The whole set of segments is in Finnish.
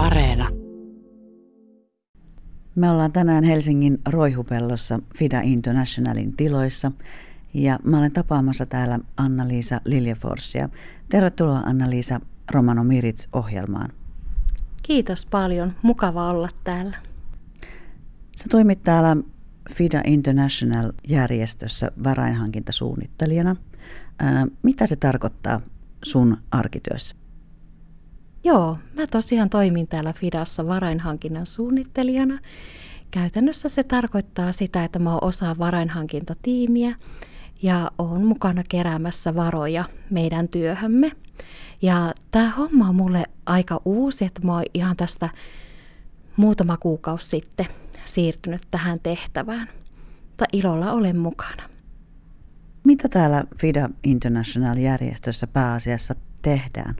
Areena. Me ollaan tänään Helsingin Roihupellossa FIDA Internationalin tiloissa ja mä olen tapaamassa täällä Anna-Liisa Liljeforsia. Tervetuloa Anna-Liisa Romano Mirits-ohjelmaan. Kiitos paljon. Mukava olla täällä. Sä toimit täällä FIDA International-järjestössä varainhankintasuunnittelijana. Ää, mitä se tarkoittaa sun arkityössä? Joo, mä tosiaan toimin täällä Fidassa varainhankinnan suunnittelijana. Käytännössä se tarkoittaa sitä, että mä oon osa varainhankintatiimiä ja oon mukana keräämässä varoja meidän työhömme. Ja tämä homma on mulle aika uusi, että mä oon ihan tästä muutama kuukausi sitten siirtynyt tähän tehtävään. Mutta ilolla olen mukana. Mitä täällä FIDA International-järjestössä pääasiassa tehdään?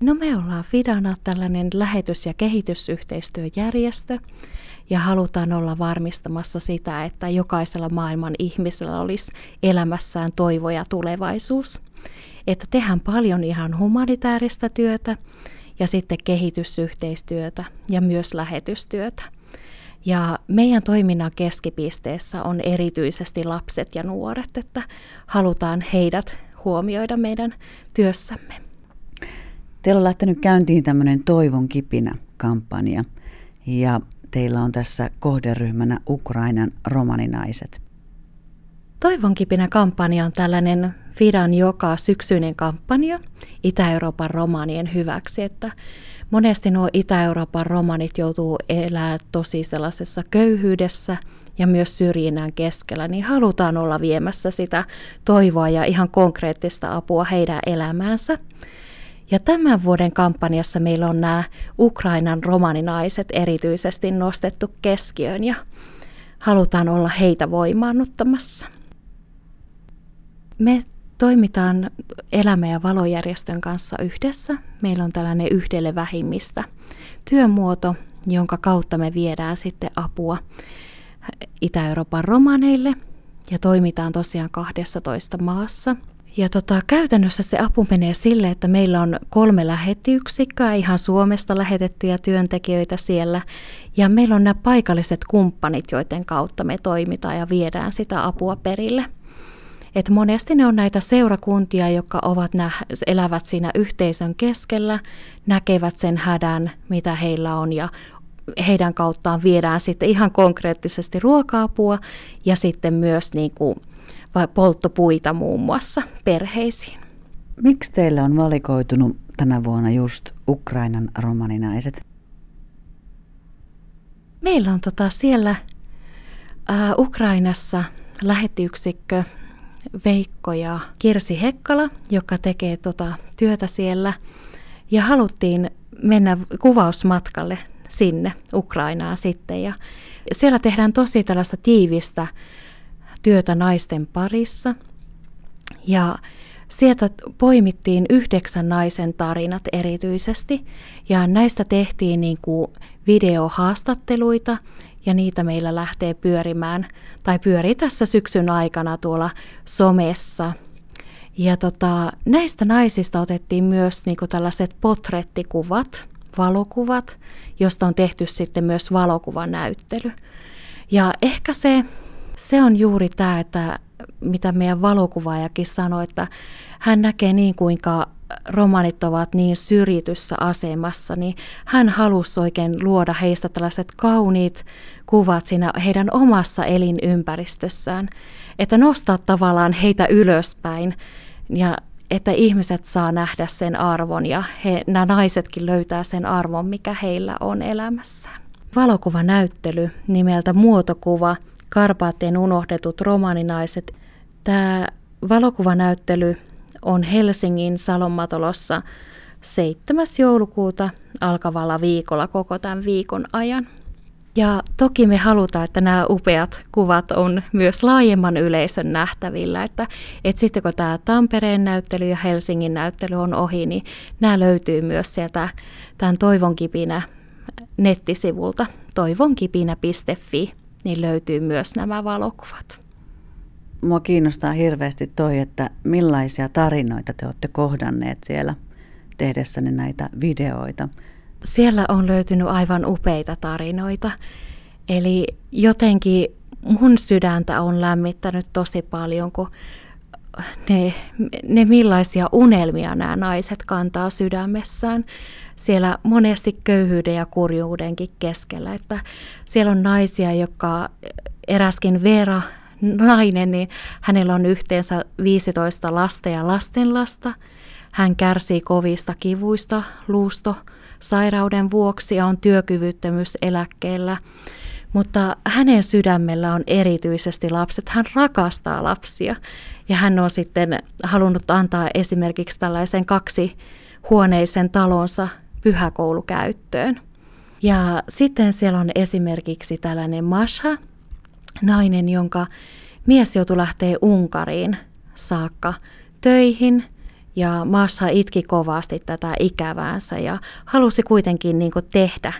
No me ollaan Fidana tällainen lähetys- ja kehitysyhteistyöjärjestö ja halutaan olla varmistamassa sitä, että jokaisella maailman ihmisellä olisi elämässään toivo ja tulevaisuus. Että tehdään paljon ihan humanitaarista työtä ja sitten kehitysyhteistyötä ja myös lähetystyötä. Ja meidän toiminnan keskipisteessä on erityisesti lapset ja nuoret, että halutaan heidät huomioida meidän työssämme. Teillä on lähtenyt käyntiin tämmöinen Toivon kipinä kampanja ja teillä on tässä kohderyhmänä Ukrainan romaninaiset. Toivon kipinä kampanja on tällainen Fidan joka syksyinen kampanja Itä-Euroopan romanien hyväksi, että monesti nuo Itä-Euroopan romanit joutuu elämään tosi sellaisessa köyhyydessä ja myös syrjinnän keskellä, niin halutaan olla viemässä sitä toivoa ja ihan konkreettista apua heidän elämäänsä. Ja tämän vuoden kampanjassa meillä on nämä Ukrainan romaninaiset erityisesti nostettu keskiöön ja halutaan olla heitä voimaannuttamassa. Me toimitaan Elämä- ja valojärjestön kanssa yhdessä. Meillä on tällainen yhdelle vähimmistä työmuoto, jonka kautta me viedään sitten apua Itä-Euroopan romaneille ja toimitaan tosiaan 12 maassa – ja tota, käytännössä se apu menee sille, että meillä on kolme lähettiyksikköä, ihan Suomesta lähetettyjä työntekijöitä siellä. Ja meillä on nämä paikalliset kumppanit, joiden kautta me toimitaan ja viedään sitä apua perille. Et monesti ne on näitä seurakuntia, jotka ovat nä- elävät siinä yhteisön keskellä, näkevät sen hädän, mitä heillä on ja heidän kauttaan viedään sitten ihan konkreettisesti ruoka-apua ja sitten myös niin kuin vai polttopuita muun muassa perheisiin. Miksi teillä on valikoitunut tänä vuonna just Ukrainan romaninaiset? Meillä on tota siellä ää, Ukrainassa lähettiyksikkö Veikko ja Kirsi Hekkala, joka tekee tota työtä siellä. Ja haluttiin mennä kuvausmatkalle sinne Ukrainaan sitten. Ja siellä tehdään tosi tällaista tiivistä työtä naisten parissa. Ja sieltä poimittiin yhdeksän naisen tarinat erityisesti, ja näistä tehtiin niin kuin videohaastatteluita, ja niitä meillä lähtee pyörimään, tai pyörii tässä syksyn aikana tuolla somessa. Ja tota, näistä naisista otettiin myös niin kuin tällaiset potrettikuvat, valokuvat, josta on tehty sitten myös valokuvanäyttely. Ja ehkä se se on juuri tämä, että mitä meidän valokuvaajakin sanoi, että hän näkee niin kuinka romanit ovat niin syrjityssä asemassa, niin hän halusi oikein luoda heistä tällaiset kauniit kuvat siinä heidän omassa elinympäristössään, että nostaa tavallaan heitä ylöspäin ja että ihmiset saa nähdä sen arvon ja he, nämä naisetkin löytää sen arvon, mikä heillä on elämässään. Valokuvanäyttely nimeltä Muotokuva Karpaattien unohdetut romaninaiset. Tämä valokuvanäyttely on Helsingin Salomatolossa 7. joulukuuta alkavalla viikolla koko tämän viikon ajan. Ja toki me halutaan, että nämä upeat kuvat on myös laajemman yleisön nähtävillä, että, että sitten kun tämä Tampereen näyttely ja Helsingin näyttely on ohi, niin nämä löytyy myös sieltä tämän Toivonkipinä nettisivulta toivonkipinä.fi niin löytyy myös nämä valokuvat. Mua kiinnostaa hirveästi toi, että millaisia tarinoita te olette kohdanneet siellä tehdessänne näitä videoita. Siellä on löytynyt aivan upeita tarinoita. Eli jotenkin mun sydäntä on lämmittänyt tosi paljon, kun ne, ne millaisia unelmia nämä naiset kantaa sydämessään siellä monesti köyhyyden ja kurjuudenkin keskellä. Että siellä on naisia, jotka eräskin Vera nainen, niin hänellä on yhteensä 15 lasta ja lastenlasta. Hän kärsii kovista kivuista luusto sairauden vuoksi ja on työkyvyttömyyseläkkeellä. Mutta hänen sydämellä on erityisesti lapset. Hän rakastaa lapsia ja hän on sitten halunnut antaa esimerkiksi tällaisen kaksi huoneisen talonsa pyhäkoulukäyttöön. Ja sitten siellä on esimerkiksi tällainen Masha, nainen, jonka mies joutui lähteä Unkariin saakka töihin ja Masha itki kovasti tätä ikäväänsä ja halusi kuitenkin niin tehdä,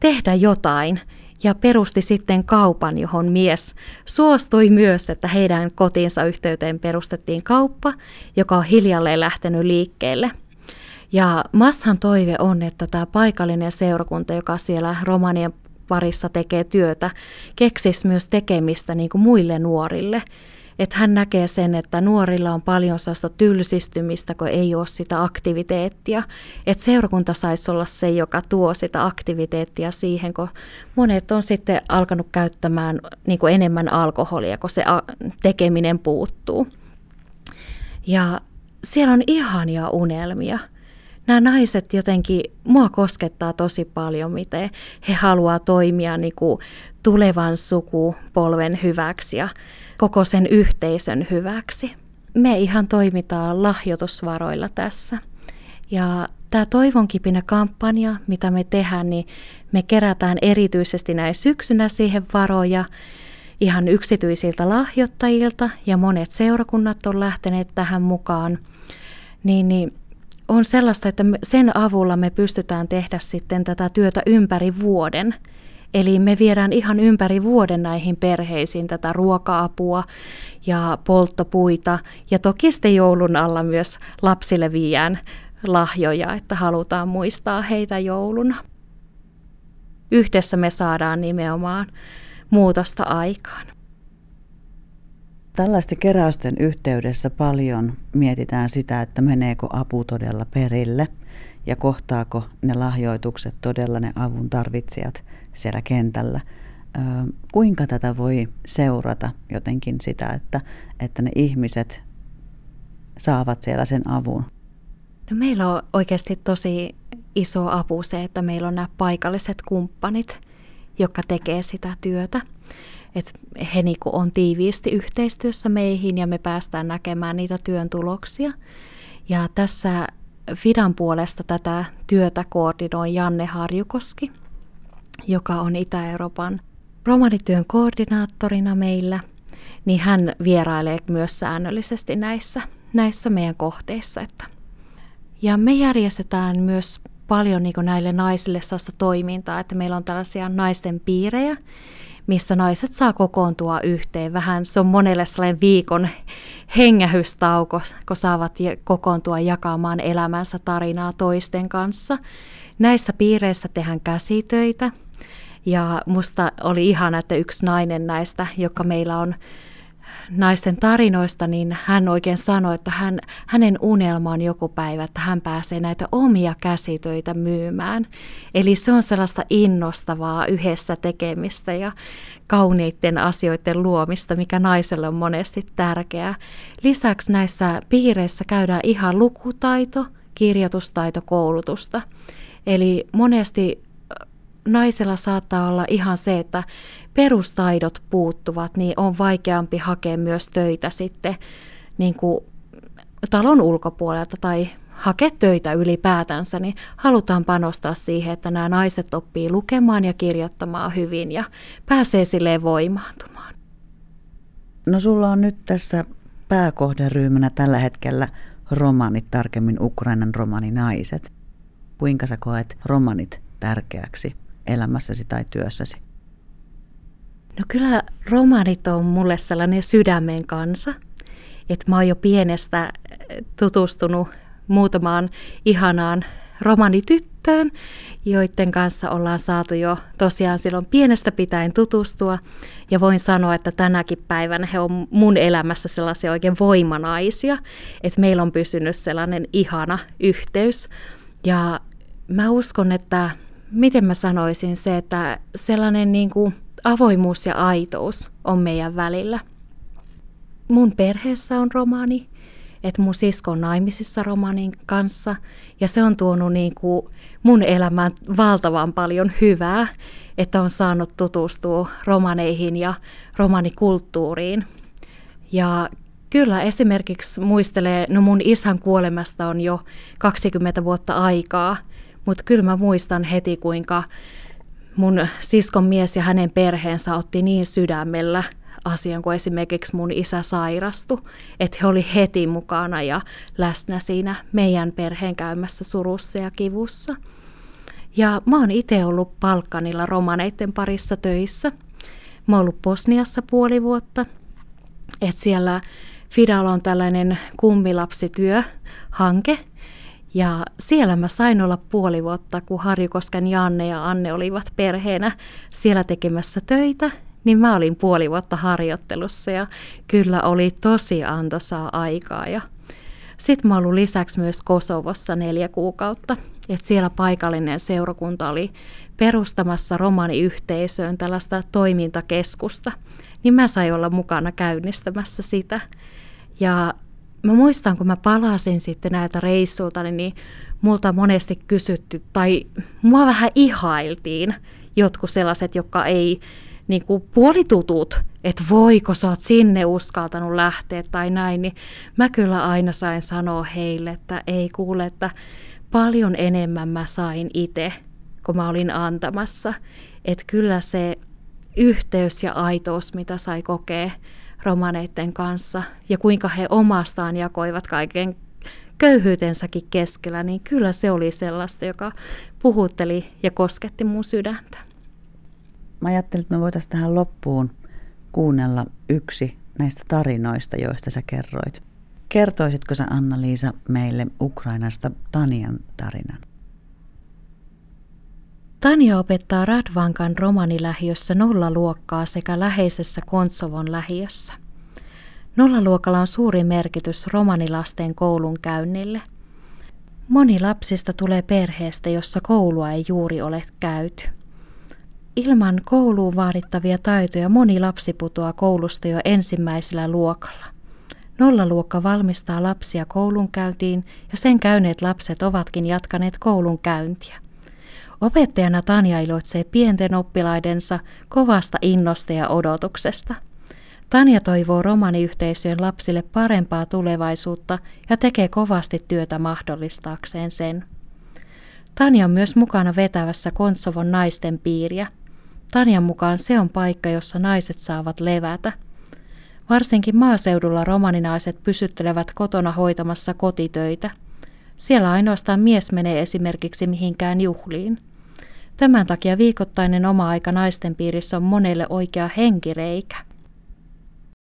tehdä jotain ja perusti sitten kaupan, johon mies suostui myös, että heidän kotiinsa yhteyteen perustettiin kauppa, joka on hiljalleen lähtenyt liikkeelle – ja Massan toive on, että tämä paikallinen seurakunta, joka siellä romanien parissa tekee työtä, keksisi myös tekemistä niin kuin muille nuorille. Että hän näkee sen, että nuorilla on paljon sellaista tylsistymistä, kun ei ole sitä aktiviteettia. Että seurakunta saisi olla se, joka tuo sitä aktiviteettia siihen, kun monet on sitten alkanut käyttämään niin kuin enemmän alkoholia, kun se tekeminen puuttuu. Ja siellä on ihania unelmia – nämä naiset jotenkin, mua koskettaa tosi paljon, miten he haluaa toimia niin kuin tulevan sukupolven hyväksi ja koko sen yhteisön hyväksi. Me ihan toimitaan lahjoitusvaroilla tässä. Ja tämä Toivonkipinä kampanja, mitä me tehdään, niin me kerätään erityisesti näin syksynä siihen varoja ihan yksityisiltä lahjoittajilta ja monet seurakunnat on lähteneet tähän mukaan. Niin, niin on sellaista, että sen avulla me pystytään tehdä sitten tätä työtä ympäri vuoden. Eli me viedään ihan ympäri vuoden näihin perheisiin tätä ruoka-apua ja polttopuita. Ja toki sitten joulun alla myös lapsille viiään lahjoja, että halutaan muistaa heitä jouluna. Yhdessä me saadaan nimenomaan muutosta aikaan. Tällaisten keräysten yhteydessä paljon mietitään sitä, että meneekö apu todella perille ja kohtaako ne lahjoitukset todella ne avun tarvitsijat siellä kentällä. Ö, kuinka tätä voi seurata jotenkin sitä, että, että ne ihmiset saavat siellä sen avun? No meillä on oikeasti tosi iso apu se, että meillä on nämä paikalliset kumppanit, jotka tekee sitä työtä että he niinku on tiiviisti yhteistyössä meihin ja me päästään näkemään niitä työn tuloksia. Ja tässä Fidan puolesta tätä työtä koordinoi Janne Harjukoski, joka on Itä-Euroopan romanityön koordinaattorina meillä, niin hän vierailee myös säännöllisesti näissä, näissä meidän kohteissa. Että. Ja me järjestetään myös paljon niin näille naisille sellaista toimintaa, että meillä on tällaisia naisten piirejä, missä naiset saa kokoontua yhteen. Vähän se on monelle sellainen viikon hengähystauko, kun saavat kokoontua jakamaan elämänsä tarinaa toisten kanssa. Näissä piireissä tehdään käsitöitä. Ja musta oli ihana, että yksi nainen näistä, joka meillä on naisten tarinoista, niin hän oikein sanoi, että hän, hänen unelma on joku päivä, että hän pääsee näitä omia käsitöitä myymään. Eli se on sellaista innostavaa yhdessä tekemistä ja kauniitten asioiden luomista, mikä naiselle on monesti tärkeää. Lisäksi näissä piireissä käydään ihan lukutaito, kirjoitustaito, koulutusta. Eli monesti naisella saattaa olla ihan se, että perustaidot puuttuvat, niin on vaikeampi hakea myös töitä sitten niin kuin talon ulkopuolelta tai hakea töitä ylipäätänsä, niin halutaan panostaa siihen, että nämä naiset oppii lukemaan ja kirjoittamaan hyvin ja pääsee silleen voimaantumaan. No sulla on nyt tässä pääkohderyhmänä tällä hetkellä romanit, tarkemmin Ukrainan romaninaiset. Kuinka sä koet romanit tärkeäksi elämässäsi tai työssäsi? No kyllä romaanit on mulle sellainen sydämen kansa, että mä oon jo pienestä tutustunut muutamaan ihanaan romanityttöön, joiden kanssa ollaan saatu jo tosiaan silloin pienestä pitäen tutustua. Ja voin sanoa, että tänäkin päivänä he on mun elämässä sellaisia oikein voimanaisia, että meillä on pysynyt sellainen ihana yhteys. Ja mä uskon, että miten mä sanoisin se, että sellainen niin kuin avoimuus ja aitous on meidän välillä. Mun perheessä on romani, että mun sisko on naimisissa romanin kanssa ja se on tuonut niin kuin mun elämään valtavan paljon hyvää, että on saanut tutustua romaneihin ja romanikulttuuriin. Ja kyllä esimerkiksi muistelee, no mun isän kuolemasta on jo 20 vuotta aikaa, mutta kyllä mä muistan heti kuinka mun siskon mies ja hänen perheensä otti niin sydämellä asian, kun esimerkiksi mun isä sairastui, että he oli heti mukana ja läsnä siinä meidän perheen käymässä surussa ja kivussa. Ja mä oon itse ollut Palkkanilla romaneiden parissa töissä. Mä oon ollut Bosniassa puoli vuotta, että siellä Fidalla on tällainen kummilapsityöhanke, ja siellä mä sain olla puoli vuotta, kun Harjukosken Janne ja Anne olivat perheenä siellä tekemässä töitä, niin mä olin puoli vuotta harjoittelussa ja kyllä oli tosi antoisaa aikaa. Ja sitten mä olin lisäksi myös Kosovossa neljä kuukautta, että siellä paikallinen seurakunta oli perustamassa romaniyhteisöön tällaista toimintakeskusta, niin mä sain olla mukana käynnistämässä sitä. Ja mä muistan, kun mä palasin sitten näiltä reissuilta, niin multa monesti kysytty, tai mua vähän ihailtiin jotkut sellaiset, jotka ei niin kuin puolitutut, että voiko sä oot sinne uskaltanut lähteä tai näin, niin mä kyllä aina sain sanoa heille, että ei kuule, että paljon enemmän mä sain itse, kun mä olin antamassa. Että kyllä se yhteys ja aitous, mitä sai kokea romaneiden kanssa ja kuinka he omastaan jakoivat kaiken köyhyytensäkin keskellä, niin kyllä se oli sellaista, joka puhutteli ja kosketti mun sydäntä. Mä ajattelin, että me voitaisiin tähän loppuun kuunnella yksi näistä tarinoista, joista sä kerroit. Kertoisitko sä Anna-Liisa meille Ukrainasta Tanian tarinan? Tanja opettaa Radvankan romanilähiössä nollaluokkaa sekä läheisessä Kontsovon lähiössä. Nollaluokalla on suuri merkitys romanilasten koulun käynnille. Moni lapsista tulee perheestä, jossa koulua ei juuri ole käyty. Ilman kouluun vaadittavia taitoja moni lapsi putoaa koulusta jo ensimmäisellä luokalla. Nollaluokka valmistaa lapsia koulunkäyntiin ja sen käyneet lapset ovatkin jatkaneet koulun käyntiä. Opettajana Tanja iloitsee pienten oppilaidensa kovasta innosta ja odotuksesta. Tanja toivoo romaniyhteisöjen lapsille parempaa tulevaisuutta ja tekee kovasti työtä mahdollistaakseen sen. Tanja on myös mukana vetävässä Kontsovon naisten piiriä. Tanjan mukaan se on paikka, jossa naiset saavat levätä. Varsinkin maaseudulla romaninaiset pysyttelevät kotona hoitamassa kotitöitä. Siellä ainoastaan mies menee esimerkiksi mihinkään juhliin. Tämän takia viikoittainen oma aika naisten piirissä on monelle oikea henkireikä.